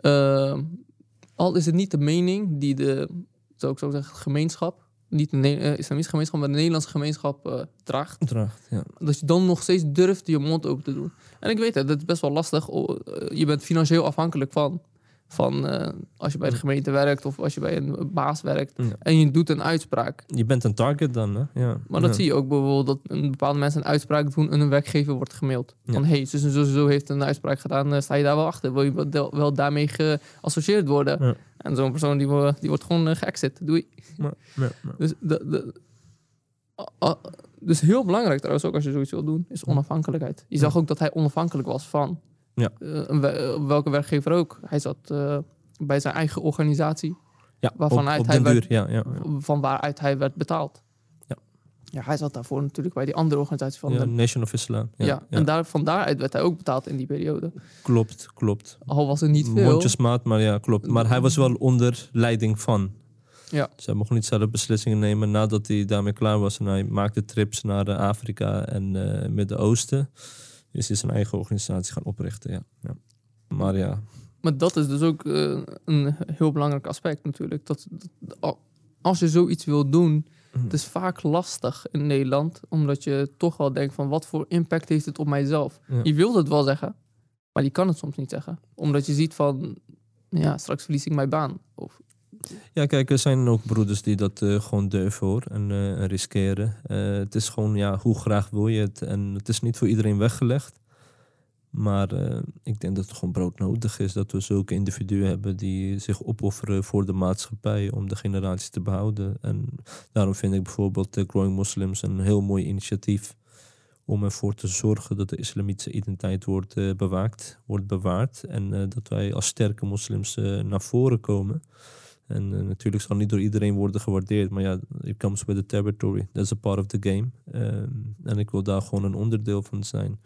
ehm, al is het niet de mening die de, zou ik zo zeggen, gemeenschap, niet de Ne- eh, islamitische gemeenschap, maar de Nederlandse gemeenschap eh, draagt. Draagt, ja. Dat je dan nog steeds durft je mond open te doen. En ik weet het, dat is best wel lastig. Eh, Je bent financieel afhankelijk van. Van als je bij de gemeente werkt of als je bij een baas werkt. Ja. En je doet een uitspraak. Je bent een target dan, hè? Ja. Maar dat ja. zie je ook bijvoorbeeld dat een bepaalde mensen een uitspraak doen en een werkgever wordt gemaild. Van hé, hey, en zo, zo heeft een uitspraak gedaan, sta je daar wel achter? Wil je wel, wel daarmee geassocieerd worden? En zo'n persoon die, die wordt gewoon uh, geëxit. Doei. Ja. Dus, de, de, dus heel belangrijk trouwens ook als je zoiets wil doen, is onafhankelijkheid. Je zag ook dat hij onafhankelijk was van Ja. eh, eh, welke werkgever ook. Hij zat eh, bij zijn eigen organisatie, Ja, Waarvan op, uit op hij werd- duur, ja, ja. van waaruit hij werd betaald. Ja. Hij zat daarvoor natuurlijk bij die andere organisatie van ja, de Nation of Islam. Ja, Ja, en daar, van daaruit werd hij ook betaald in die periode. Klopt, klopt. Al was er niet veel. Mondjesmaat, maar ja, klopt. Maar hij was wel onder leiding van. Ja. Zij mocht niet zelf beslissingen nemen nadat hij daarmee klaar was. En hij maakte trips naar eh, Afrika en eh Midden-Oosten. Is hij zijn eigen organisatie gaan oprichten, ja. ja. Maar ja, Maar dat is dus ook eh, een heel belangrijk aspect natuurlijk. Dat, dat- al- als je zoiets wil doen, Mhm. het is vaak lastig in Nederland. Omdat je toch wel denkt van wat voor impact heeft het op mijzelf. Ja. Je wilt het wel zeggen, maar je kan het soms niet zeggen. Omdat je ziet van, ja, straks verlies ik mijn baan. Of, Ja, kijk, er zijn ook broeders die dat eh, gewoon durven hoor en en riskeren. Eh, het is gewoon, ja, hoe graag wil je het? En het is niet voor iedereen weggelegd. Maar eh, ik denk dat het gewoon broodnodig is dat we zulke individuen hebben die zich opofferen voor de maatschappij om de generatie te behouden. En daarom vind ik bijvoorbeeld de Growing Muslims een heel mooi initiatief om ervoor te zorgen dat de islamitische identiteit wordt eh, bewaakt, wordt bewaard. En eh, dat wij als sterke moslims eh, naar voren komen. En eh, natuurlijk zal niet door iedereen worden gewaardeerd, maar ja, it comes with the territory. That's a part of the game. Ehm, en ik wil daar gewoon een onderdeel van zijn.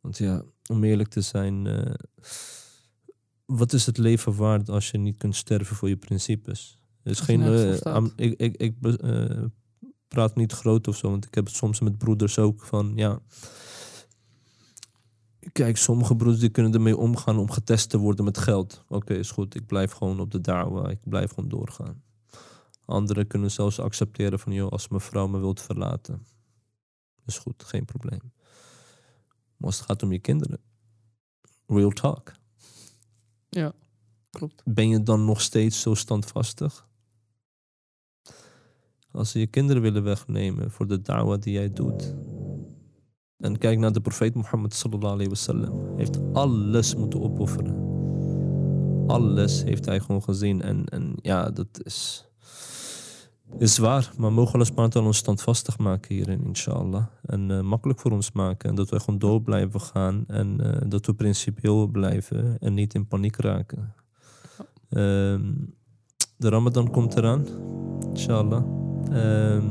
Want ja, om eerlijk te zijn, eh, wat is het leven waard als je niet kunt sterven voor je principes? Er is geen, eh, ik, ik, ik eh, praat niet groot of zo, want ik heb het soms met broeders ook van, ja, Kijk, sommige broeders die kunnen ermee omgaan om getest te worden met geld. Oké, is goed. Ik blijf gewoon op de da'wa. Ik blijf gewoon doorgaan. Anderen kunnen zelfs accepteren van... joh, als mijn vrouw me wilt verlaten. Is goed, geen probleem. Maar als het gaat om je kinderen... Real talk. Klopt. Ben je dan nog steeds zo standvastig? Als ze je kinderen willen wegnemen voor de da'wa die jij doet. En kijk naar de profeet Mohammed sallallahu alayhi wasallam. Hij heeft alles moeten opofferen. Alles heeft hij gewoon gezien. En, en ja, dat is, is waar. Maar mogen Allah subhanahu ons standvastig maken hierin, inshallah. En eh, makkelijk voor ons maken. En dat wij gewoon door blijven gaan. En eh, dat we principieel blijven. En niet in paniek raken. Ehm, de Ramadan komt eraan, inshallah. Ehm,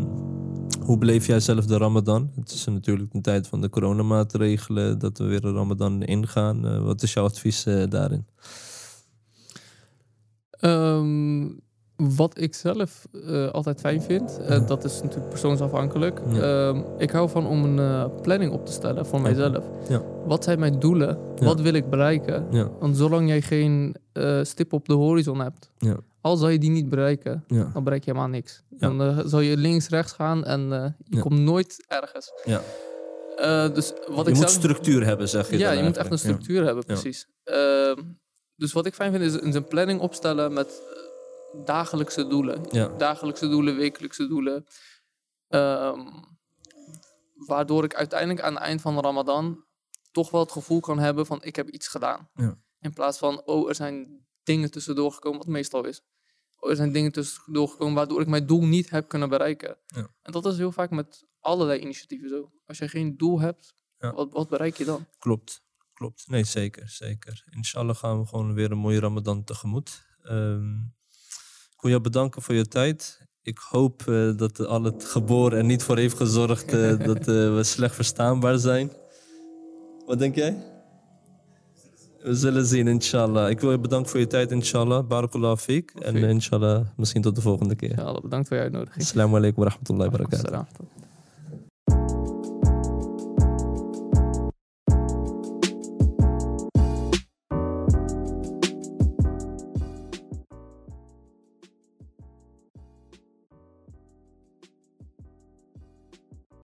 hoe beleef jij zelf de Ramadan? Het is natuurlijk een tijd van de coronamaatregelen, dat we weer de Ramadan ingaan. Eh, wat is jouw advies daarin? Ehm, wat ik zelf eh, altijd fijn vind, eh, dat is natuurlijk persoonsafhankelijk. Ja. Ehm, ik hou van om een eh, planning op te stellen voor mijzelf. Ja. Wat zijn mijn doelen? Ja. Wat wil ik bereiken? Want zolang jij geen stip op de horizon hebt, Ja. al zal je die niet bereiken, dan bereik je helemaal niks. Dan zal je links, rechts gaan en je komt nooit ergens. ja. Dus wat Je ik moet zelf... structuur hebben, zeg je Ja, je moet echt een structuur hebben, precies. Ehm, dus wat ik fijn vind is, een planning opstellen met dagelijkse doelen. Ja. Dagelijkse doelen, wekelijkse doelen. Ehm, waardoor ik uiteindelijk aan het eind van de Ramadan toch wel het gevoel kan hebben van ik heb iets gedaan. Ja. In plaats van, oh, er zijn dingen tussendoor gekomen, wat meestal is. Oh, er zijn dingen tussendoor gekomen waardoor ik mijn doel niet heb kunnen bereiken. Ja. En dat is heel vaak met allerlei initiatieven zo. Als je geen doel hebt, Ja. wat, wat bereik je dan? Klopt, klopt. Nee, zeker, zeker. Inshallah gaan we gewoon weer een mooie Ramadan tegemoet. Ehm, ik wil jou bedanken voor je tijd. Ik hoop eh, dat al het geboren er niet voor heeft gezorgd eh, dat eh, we slecht verstaanbaar zijn. Wat denk jij? We zullen zien, inshallah. Ik wil je bedanken voor je tijd, inshallah. Barakallahu fiek. En inshallah, misschien tot de volgende keer. Bedankt voor je uitnodiging. Assalamu alaikum wa rahmatullahi wa barakatuh.